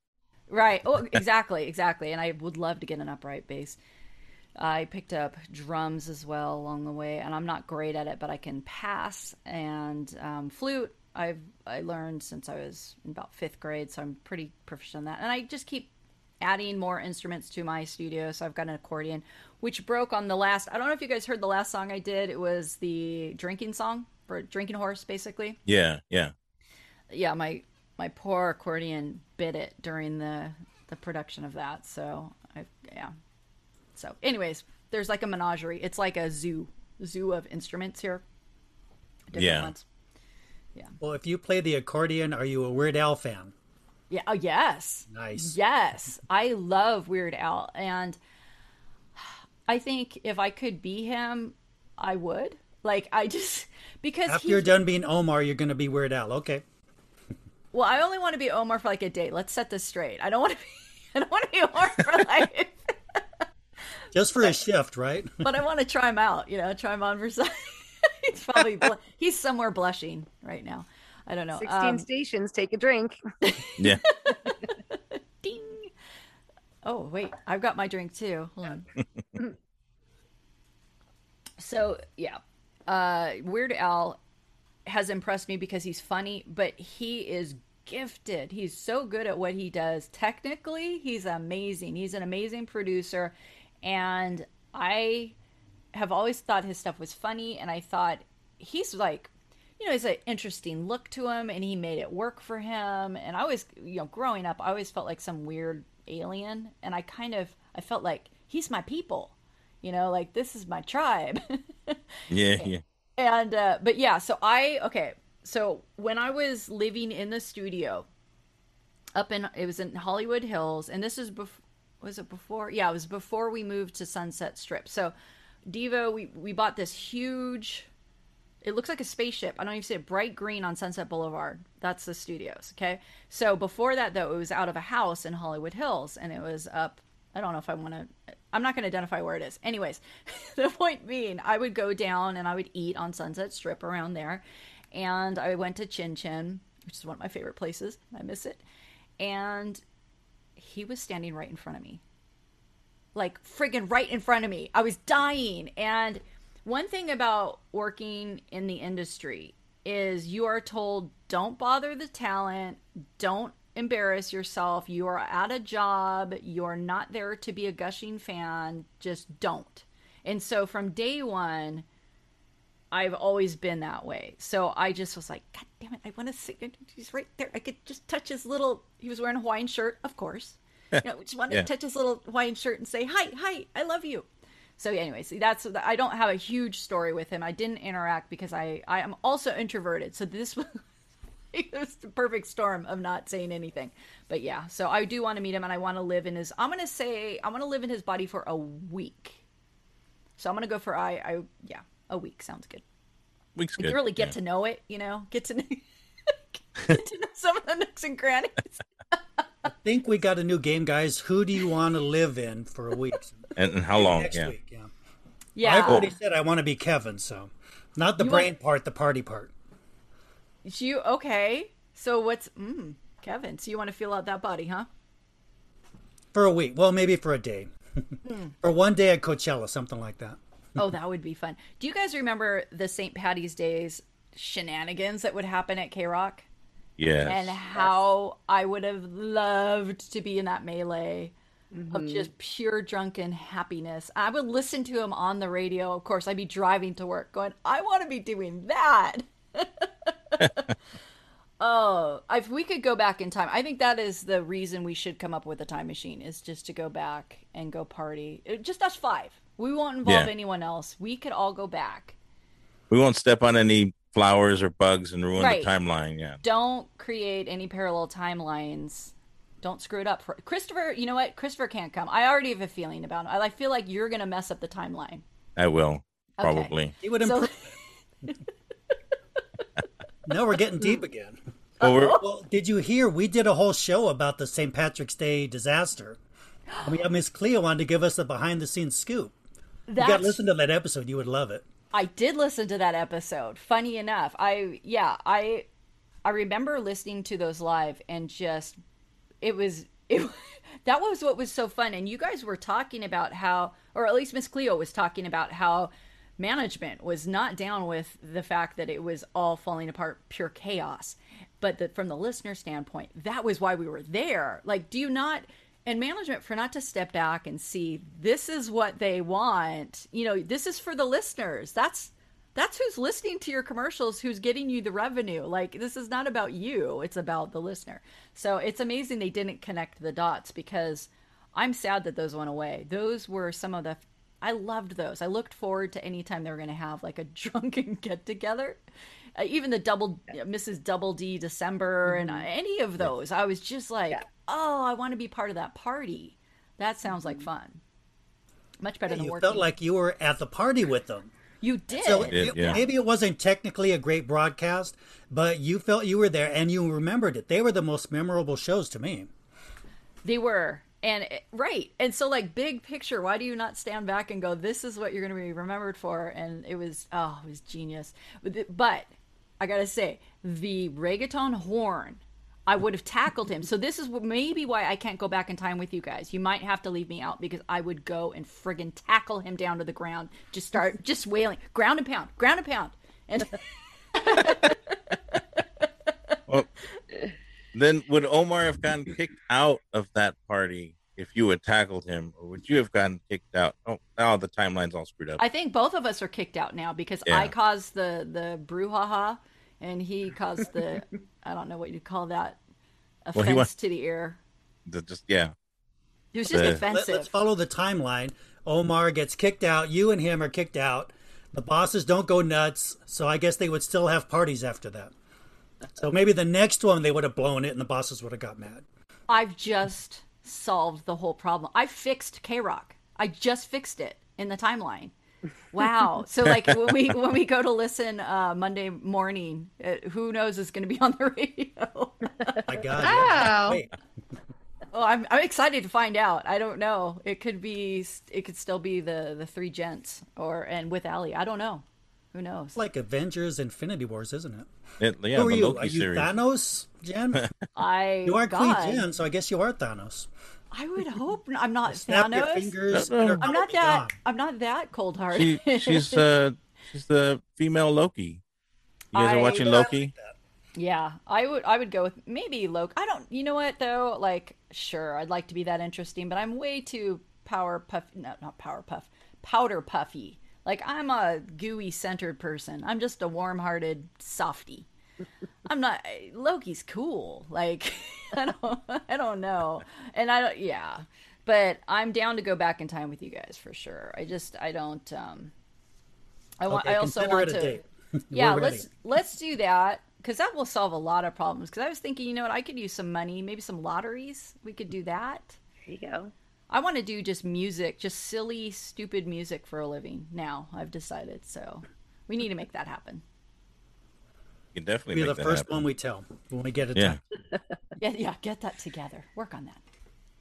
Right. Oh, exactly, exactly. And I would love to get an upright bass. I picked up drums as well along the way, and I'm not great at it, but I can pass. And um, flute, I've I learned since I was in about fifth grade, so I'm pretty proficient in that. And I just keep adding more instruments to my studio. So I've got an accordion, which broke on the last. I don't know if you guys heard the last song I did. It was the drinking song for drinking horse, basically Yeah, yeah. yeah, my my poor accordion bit it during the the production of that. So I yeah. So anyways, there's like a menagerie. It's like a zoo zoo of instruments here. Different Yeah. ones. Well, if you play the accordion, are you a Weird Al fan? Yeah. Oh yes. Nice. Yes, I love Weird Al, and I think if I could be him, I would. Like I just because After he you're done being Omar, you're going to be Weird Al. Okay. Well, I only want to be Omar for like a day. Let's set this straight. I don't want to be. I don't want to be Omar for life, Just for a shift, right? but I want to try him out. You know, try him on for some. he's probably bl- he's somewhere blushing right now. I don't know. 16 Um, stations, take a drink. Yeah. ding. Oh wait, I've got my drink too. Hold on. so yeah, uh, Weird Al has impressed me because he's funny, but he is gifted. He's so good at what he does. Technically, he's amazing. He's an amazing producer, and I have always thought his stuff was funny, and I thought he's like you know, he's an interesting look to him and he made it work for him. And I always, you know, growing up, I always felt like some weird alien. And I kind of, I felt like he's my people, you know, like this is my tribe. Yeah, yeah. and, uh, but yeah, so I, okay. So when I was living in the studio up in, it was in Hollywood Hills, and this is before, was it before? Yeah, it was before we moved to Sunset Strip. So Devo, we, we bought this huge, it looks like a spaceship. I don't even see it. Bright green on Sunset Boulevard. That's the studios. Okay. So before that, though, it was out of a house in Hollywood Hills, and it was up. I don't know if I want to. I'm not going to identify where it is. Anyways, the point being, I would go down and I would eat on Sunset Strip around there, and I went to Chin Chin, which is one of my favorite places. I miss it, and he was standing right in front of me like friggin' right in front of me. I was dying. And one thing about working in the industry is you are told don't bother the talent, don't embarrass yourself. You are at a job, you're not there to be a gushing fan, just don't. And so from day one, I've always been that way. So I just was like, God damn it, I want to see. He's right there. I could just touch his little. He was wearing a Hawaiian shirt, of course. You know, just wanted Yeah. to touch his little Hawaiian shirt and say, "Hi, hi, I love you." So, anyway, anyways, that's I don't have a huge story with him. I didn't interact because I I am also introverted. So this was it was the perfect storm of not saying anything. But yeah, so I do want to meet him and I want to live in his. I'm gonna say I'm gonna live in his body for a week. So I'm gonna go for I I yeah a week sounds good. Week's Like good. you really get yeah. to know it, you know, get to know, get to know some of the nooks and crannies. I think we got a new game, guys. Who do you want to live in for a week? And, and how long? Next Yeah. week, yeah. Yeah, I've already said I want to be Kevin, so not the You brain want- part, the party part. you okay? So what's mm, Kevin? So you want to feel out that body, huh? For a week. Well, maybe for a day. or one day at Coachella, something like that. Oh, that would be fun. Do you guys remember the St. Patty's Days shenanigans that would happen at K Rock? Yes. and how I would have loved to be in that melee of mm-hmm. just pure drunken happiness. I would listen to him on the radio. Of course, I'd be driving to work going, I want to be doing that. oh, if we could go back in time, I think that is the reason we should come up with a time machine is just to go back and go party. Just us five. We won't involve Yeah. anyone else. We could all go back. we won't step on any flowers or bugs and ruin Right. the timeline. Yeah. don't create any parallel timelines. Don't screw it up. For Christopher, you know what? Christopher can't come. I already have a feeling about him. I feel like you're gonna mess up the timeline. I will Okay. probably. He would So- improve. now we're getting deep again. Well, Well, did you hear? We did a whole show about the St. Patrick's Day disaster. I mean, Miss Cleo wanted to give us a behind-the-scenes scoop. You got to listen to that episode; you would love it. I did listen to that episode. Funny enough, I yeah, I I remember listening to those live and just it was it that was what was so fun. And you guys were talking about how, or at least Miss Cleo was talking about how management was not down with the fact that it was all falling apart, pure chaos. But that from the listener standpoint, that was why we were there. Like, do you not? And management for not to step back and see this is what they want. You know, this is for the listeners. That's that's who's listening to your commercials who's getting you the revenue. Like this is not about you it's about the listener. So it's amazing they didn't connect the dots because i'm sad that those went away. Those were some of the i loved those. I looked forward to any time they were going to have like a drunken get together. Uh, even the double mrs double d december and uh, any of those i was just like oh i want to be part of that party that sounds like mm-hmm. fun much better than You working felt like you were at the party with them. you did So did, it- yeah. maybe it wasn't technically a great broadcast, but you felt you were there and you remembered it. They were the most memorable shows to me. They were. And eh, right. And so like big picture, why do you not stand back and go, this is what you're going to be remembered for? And it was, oh, it was genius. But, but I got to say, the reggaeton horn, I would have tackled him. So this is maybe why I can't go back in time with you guys. You might have to leave me out because I would go and friggin' tackle him down to the ground. Just start just wailing, ground and pound, ground and pound. And well, then would Omar have gotten kicked out of that party if you had tackled him, or would you have gotten kicked out? Oh, now the timeline's all screwed up. I think both of us are kicked out now because Yeah. I caused the the brouhaha, and he caused the I don't know what you'd call that offense Well, he wa- to the ear. The- just yeah, It was just The- Let, offensive. us follow the timeline. Omar gets kicked out. You and him are kicked out. The bosses don't go nuts, so I guess they would still have parties after that. So maybe the next one they would have blown it, and the bosses would have got mad. I've just solved the whole problem. I fixed K Rock. I just fixed it in the timeline. Wow. So like when we when we go to listen uh, Monday morning, uh, who knows is going to be on the radio. My God! yeah. Oh. Wait, Oh, I'm I'm excited to find out. I don't know. It could be. It could still be the the three gents or and with Ali. I don't know. Who knows? it's like Avengers: Infinity Wars, isn't it? it, yeah. Who are the you? Loki Are you series. Thanos, Jen? I You are God, Queen Jen, so I guess you are Thanos. I would hope I'm not Snap your fingers. No, no. I'm not that. gone. I'm not that cold hearted. She, she's uh, she's the female Loki. You guys I- are watching Loki? Yeah, I would. I would go with maybe Loki. I don't. You know what though? Like, sure, I'd like to be that interesting, but I'm way too power puff. No, not power puff. Powder puffy. Like I'm a gooey centered person. I'm just a warm hearted softy. I'm not. Loki's cool. Like I don't. I don't know. And I don't. Yeah. But I'm down to go back in time with you guys for sure. I just. I don't. Um. I want. Okay, I also want to yeah let's let's do that because that will solve a lot of problems because i was thinking you know what i could use some money maybe some lotteries we could do that There you go. i want to do just music just silly stupid music for a living now i've decided so we need to make that happen You can definitely Be the that first happen. one we tell when we get it. Yeah. time. yeah yeah get that together work on that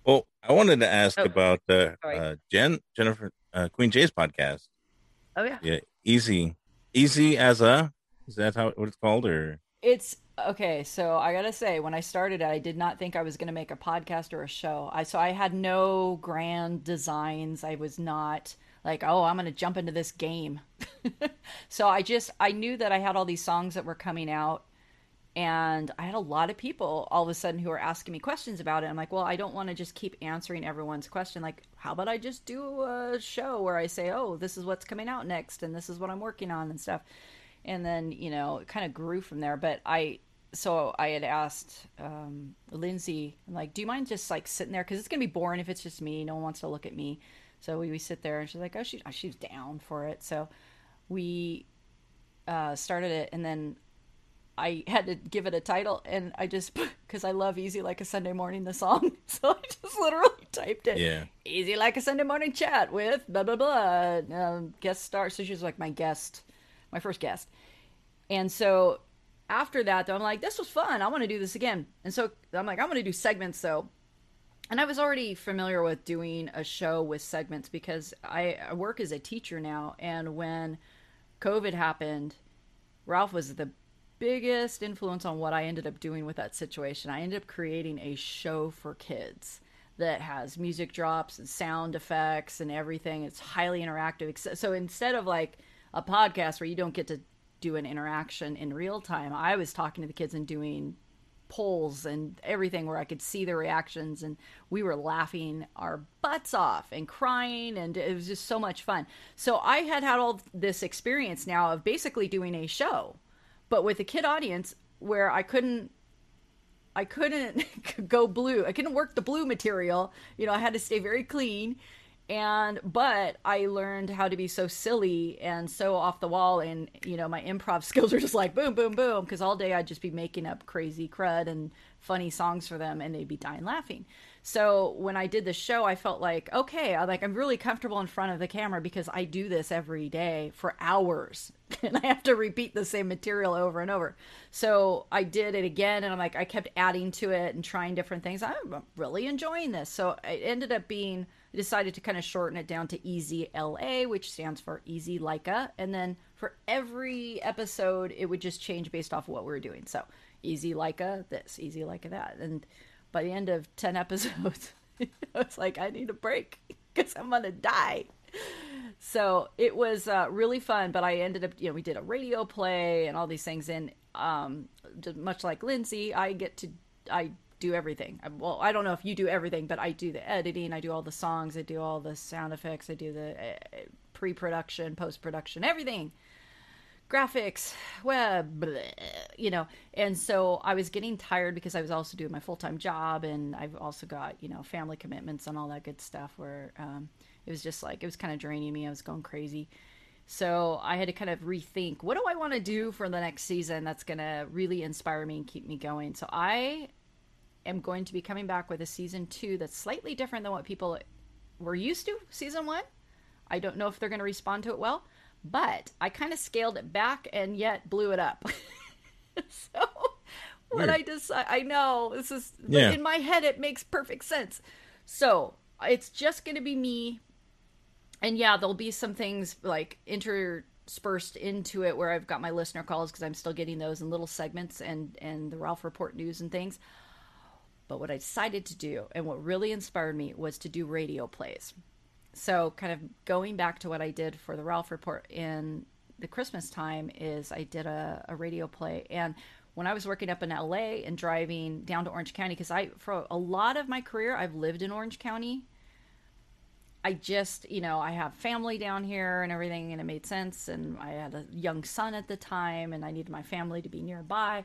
Well, I wanted to ask Oh, about uh, uh, Jen Jennifer uh, Queen J's podcast. Oh yeah. Yeah, easy, easy as a is that how what it's called or it's okay. So I gotta say, when I started it, I did not think I was gonna make a podcast or a show. I so I had no grand designs. I was not like, oh, I'm gonna jump into this game. so I just I knew that I had all these songs that were coming out and I had a lot of people all of a sudden who were asking me questions about it. I'm like, well, I don't want to just keep answering everyone's question. Like, how about I just do a show where I say, oh, this is what's coming out next, and this is what I'm working on and stuff. And then you know, it kind of grew from there. But I, so I had asked um, Lindsay, like, do you mind just like sitting there because it's gonna be boring if it's just me. No one wants to look at me. So we, we sit there, and she's like, oh, she, she's down for it. So we uh, started it, and then I had to give it a title, and I just because I love "Easy Like a Sunday Morning" the song, so I just literally typed it. Yeah. Easy like a Sunday morning chat with blah blah blah um, guest star. So she was like my guest, my first guest, and so after that, though, I'm like, this was fun. I want to do this again, and so I'm like, I'm going to do segments though. And I was already familiar with doing a show with segments because I, I work as a teacher now, and when COVID happened, Ralph was the biggest influence on what I ended up doing with that situation. I ended up creating a show for kids that has music drops and sound effects and everything. It's highly interactive. So instead of like a podcast where you don't get to do an interaction in real time, I was talking to the kids and doing polls and everything where I could see the reactions and we were laughing our butts off and crying and it was just so much fun. So I had had all this experience now of basically doing a show but with a kid audience where I couldn't I couldn't go blue. I couldn't work the blue material. You know, I had to stay very clean. And but I learned how to be so silly and so off the wall and you know, my improv skills are just like boom boom boom because all day I'd just be making up crazy crud and funny songs for them and they'd be dying laughing. So when I did the show, I felt like, okay, I like I'm really comfortable in front of the camera because I do this every day for hours and I have to repeat the same material over and over. So I did it again and I'm like I kept adding to it and trying different things. I'm really enjoying this. So it ended up being I decided to kind of shorten it down to Easy LA, which stands for Easy Leica, and then for every episode it would just change based off of what we were doing. So Easy Leica this, Easy Leica that. And by the end of 10 episodes, it's like, I need a break because I'm going to die. So it was uh, really fun, but I ended up, you know, we did a radio play and all these things. And um, much like Lindsay, I get to, I do everything. Well, I don't know if you do everything, but I do the editing, I do all the songs, I do all the sound effects, I do the uh, pre production, post production, everything graphics, web, bleh, you know. And so I was getting tired because I was also doing my full time job, and I've also got you know family commitments and all that good stuff. Where um, it was just like it was kind of draining me. I was going crazy. So I had to kind of rethink what do I want to do for the next season that's going to really inspire me and keep me going. So I am going to be coming back with a season two that's slightly different than what people were used to season one. I don't know if they're going to respond to it well, but I kind of scaled it back and yet blew it up. so what I decide, I know this is Yeah. in my head, it makes perfect sense. So it's just going to be me, and yeah, there'll be some things like interspersed into it where I've got my listener calls because I'm still getting those in little segments and and the Ralph Report news and things. But what I decided to do, and what really inspired me, was to do radio plays so kind of going back to what I did for the Ralph Report in the Christmas time is I did a, a radio play and when I was working up in LA and driving down to Orange County because I for a lot of my career I've lived in Orange County. I just, you know, I have family down here and everything and it made sense and I had a young son at the time and I needed my family to be nearby.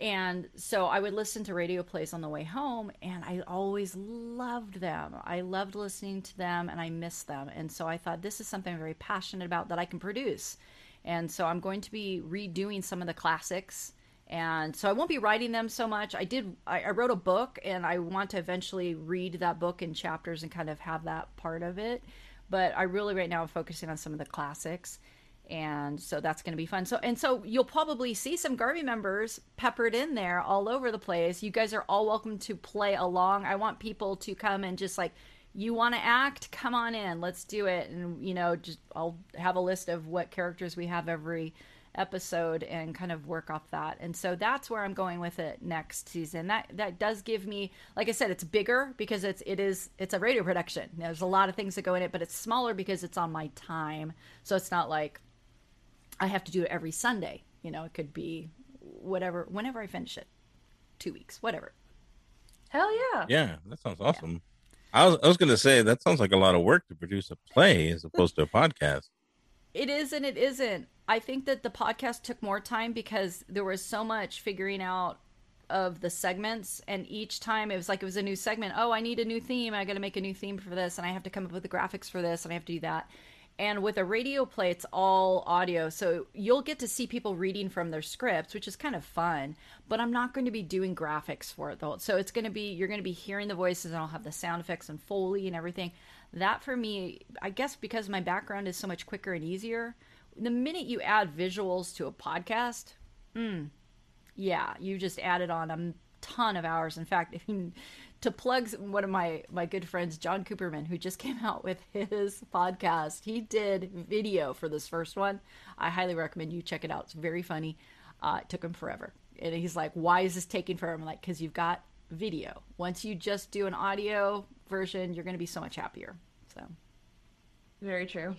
And so I would listen to radio plays on the way home, and I always loved them. I loved listening to them, and I missed them. And so I thought this is something I'm very passionate about that I can produce. And so I'm going to be redoing some of the classics. And so I won't be writing them so much. I did, I, I wrote a book, and I want to eventually read that book in chapters and kind of have that part of it. But I really, right now, am focusing on some of the classics and so that's going to be fun. So and so you'll probably see some Garmy members peppered in there all over the place. You guys are all welcome to play along. I want people to come and just like you want to act, come on in, let's do it. And you know, just I'll have a list of what characters we have every episode and kind of work off that. And so that's where I'm going with it next season. That that does give me like I said it's bigger because it's it is it's a radio production. There's a lot of things that go in it, but it's smaller because it's on my time. So it's not like I have to do it every Sunday. You know, it could be whatever whenever I finish it. 2 weeks, whatever. Hell yeah. Yeah, that sounds awesome. I was I was gonna say that sounds like a lot of work to produce a play as opposed to a podcast. It is and it isn't. I think that the podcast took more time because there was so much figuring out of the segments and each time it was like it was a new segment. Oh, I need a new theme. I got to make a new theme for this and I have to come up with the graphics for this and I have to do that. And with a radio play it's all audio. So you'll get to see people reading from their scripts, which is kind of fun, but I'm not going to be doing graphics for it though. So it's going to be you're going to be hearing the voices and I'll have the sound effects and foley and everything. That for me, I guess because my background is so much quicker and easier, the minute you add visuals to a podcast, mm, yeah, you just added on a ton of hours. In fact, to plug one of my my good friends, John Cooperman, who just came out with his podcast, he did video for this first one. I highly recommend you check it out. It's very funny. Uh, it took him forever, and he's like, "Why is this taking forever?" I'm like, "Because you've got video. Once you just do an audio version, you're going to be so much happier." So. Very true.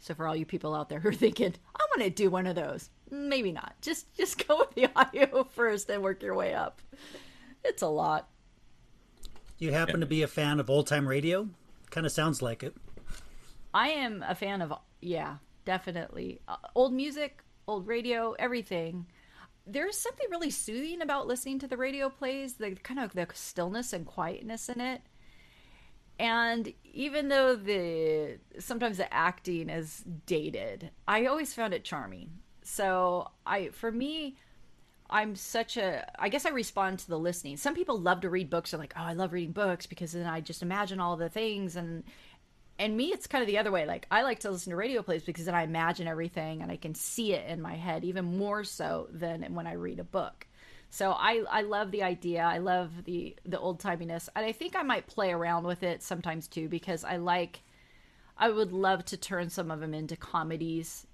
So for all you people out there who are thinking, I want to do one of those, maybe not. Just just go with the audio first and work your way up. It's a lot. Do you happen to be a fan of old time radio? Kind of sounds like it. I am a fan of yeah, definitely uh, old music, old radio, everything. There's something really soothing about listening to the radio plays, the kind of the stillness and quietness in it. And even though the sometimes the acting is dated, I always found it charming. So I for me, I'm such a I guess I respond to the listening. Some people love to read books. They're like, oh, I love reading books because then I just imagine all the things and and me it's kind of the other way. Like I like to listen to radio plays because then I imagine everything and I can see it in my head even more so than when I read a book. So I I love the idea. I love the the old timiness, and I think I might play around with it sometimes too because I like. I would love to turn some of them into comedies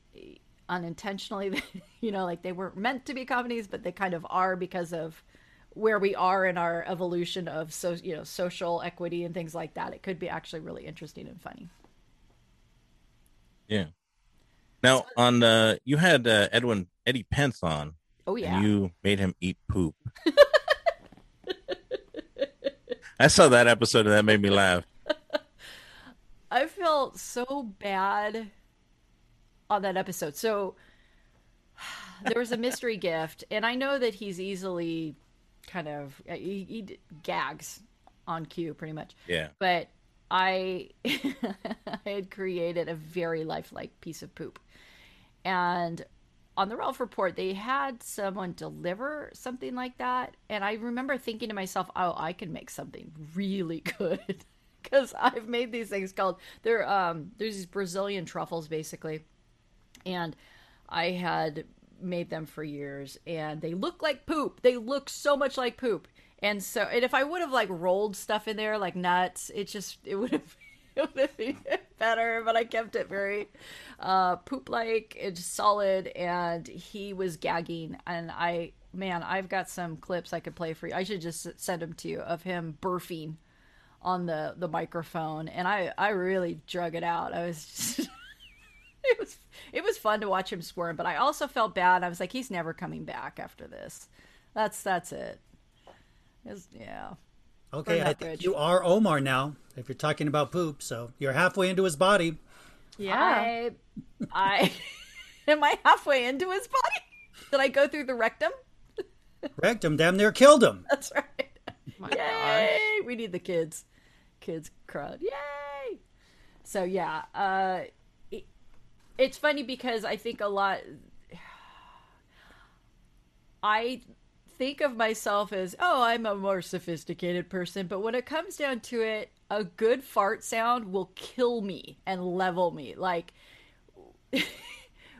unintentionally. you know, like they weren't meant to be comedies, but they kind of are because of where we are in our evolution of so you know social equity and things like that. It could be actually really interesting and funny. Yeah. Now on uh you had uh, Edwin Eddie Pence on. Oh yeah. And you made him eat poop. I saw that episode and that made me laugh. I felt so bad on that episode. So there was a mystery gift, and I know that he's easily kind of he, he gags on cue, pretty much. Yeah. But I I had created a very lifelike piece of poop, and on the Ralph report, they had someone deliver something like that. And I remember thinking to myself, oh, I can make something really good. Because I've made these things called, they're, um, there's these Brazilian truffles basically. And I had made them for years and they look like poop. They look so much like poop. And so, and if I would have like rolled stuff in there, like nuts, it just, it would have it would have been better, but I kept it very uh, poop like. It's solid, and he was gagging. And I, man, I've got some clips I could play for you. I should just send them to you of him burping on the the microphone, and I I really drug it out. I was just. it was it was fun to watch him squirm, but I also felt bad. I was like, he's never coming back after this. That's that's it. it was, yeah. Okay, I think you are Omar now. If you're talking about poop, so you're halfway into his body. Yeah. I, I am I halfway into his body? Did I go through the rectum? Rectum damn near killed him. That's right. My Yay! Gosh. We need the kids. Kids crowd. Yay! So yeah, uh it, it's funny because I think a lot I think of myself as, oh, I'm a more sophisticated person. But when it comes down to it, a good fart sound will kill me and level me. Like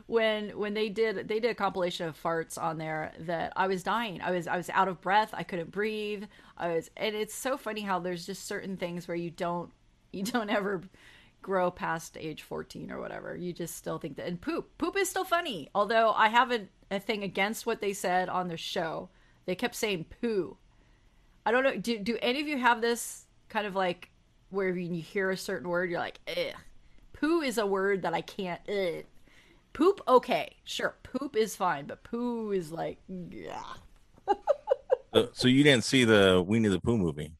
when when they did they did a compilation of farts on there that I was dying. I was I was out of breath. I couldn't breathe. I was and it's so funny how there's just certain things where you don't you don't ever grow past age 14 or whatever. You just still think that. And poop. Poop is still funny. Although I have a, a thing against what they said on the show. They kept saying poo. I don't know. Do, do any of you have this kind of like where when you hear a certain word, you're like, ugh. Poo is a word that I can't. Ugh. Poop, okay. Sure. Poop is fine. But poo is like, yeah. So, so you didn't see the Winnie the Pooh movie?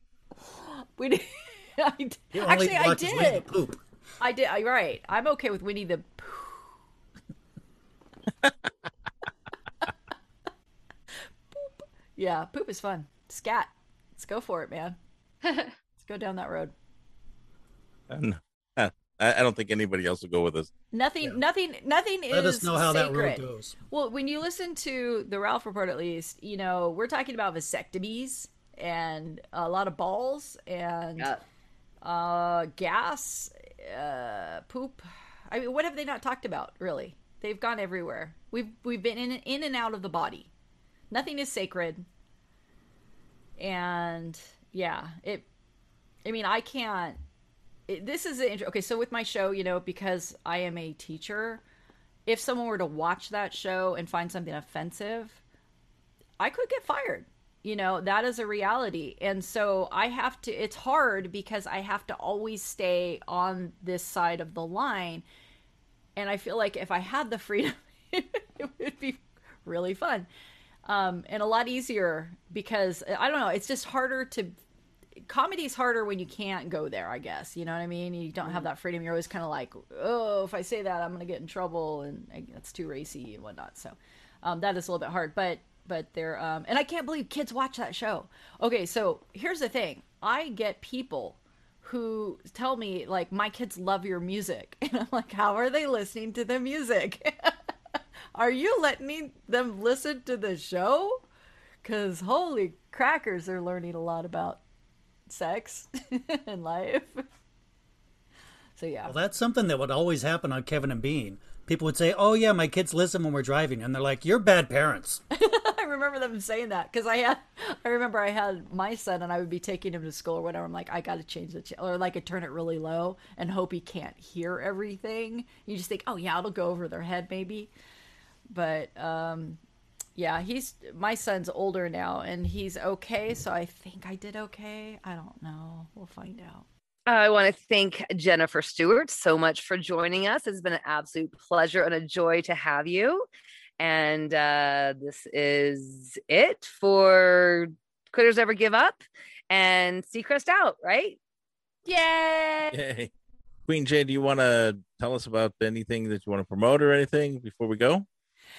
We did. I did. He only Actually, I watches Winnie the did. Poop. I did. You're right. I'm okay with Winnie the Pooh. poop. Yeah, poop is fun. Scat. Let's go for it, man. Let's go down that road. And, uh, I, I don't think anybody else will go with us. Nothing. Nothing. Nothing Let is us know how that sacred. road goes. Well, when you listen to the Ralph Report, at least, you know we're talking about vasectomies and a lot of balls and Yeah. uh, gas, uh, poop. I mean, what have they not talked about? Really, they've gone everywhere. We've we've been in in and out of the body. Nothing is sacred. And yeah, it. I mean, I can't. It, this is an int- okay. So with my show, you know, because I am a teacher, if someone were to watch that show and find something offensive, I could get fired. You know, that is a reality. And so I have to, it's hard because I have to always stay on this side of the line. And I feel like if I had the freedom, it would be really fun um, and a lot easier because I don't know, it's just harder to. Comedy's harder when you can't go there, I guess. You know what I mean? You don't have that freedom. You're always kind of like, oh, if I say that, I'm going to get in trouble, and that's too racy and whatnot. So um, that is a little bit hard. But but they're um, and I can't believe kids watch that show. Okay, so here's the thing: I get people who tell me like my kids love your music, and I'm like, how are they listening to the music? are you letting them listen to the show? Because holy crackers, they're learning a lot about sex and life. So yeah. Well, that's something that would always happen on Kevin and Bean. People would say, "Oh yeah, my kids listen when we're driving," and they're like, "You're bad parents." I remember them saying that because I had, I remember I had my son and I would be taking him to school or whatever. I'm like, I got to change the channel or like I turn it really low and hope he can't hear everything. You just think, oh yeah, it'll go over their head maybe. But um, yeah, he's my son's older now and he's okay. So I think I did okay. I don't know. We'll find out. I want to thank Jennifer Stewart so much for joining us. It's been an absolute pleasure and a joy to have you. And uh, this is it for Quitters Never Give Up and Seacrest out, right? Yay! Yay. Queen J, do you want to tell us about anything that you want to promote or anything before we go?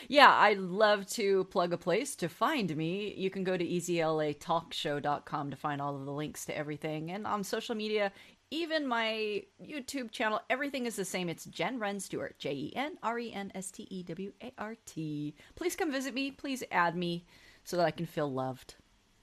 Yeah, I'd love to plug a place to find me. You can go to easylatalkshow.com to find all of the links to everything. And on social media, even my YouTube channel, everything is the same. It's Jen Ren Stewart, J E N R E N S T E W A R T. Please come visit me. Please add me so that I can feel loved.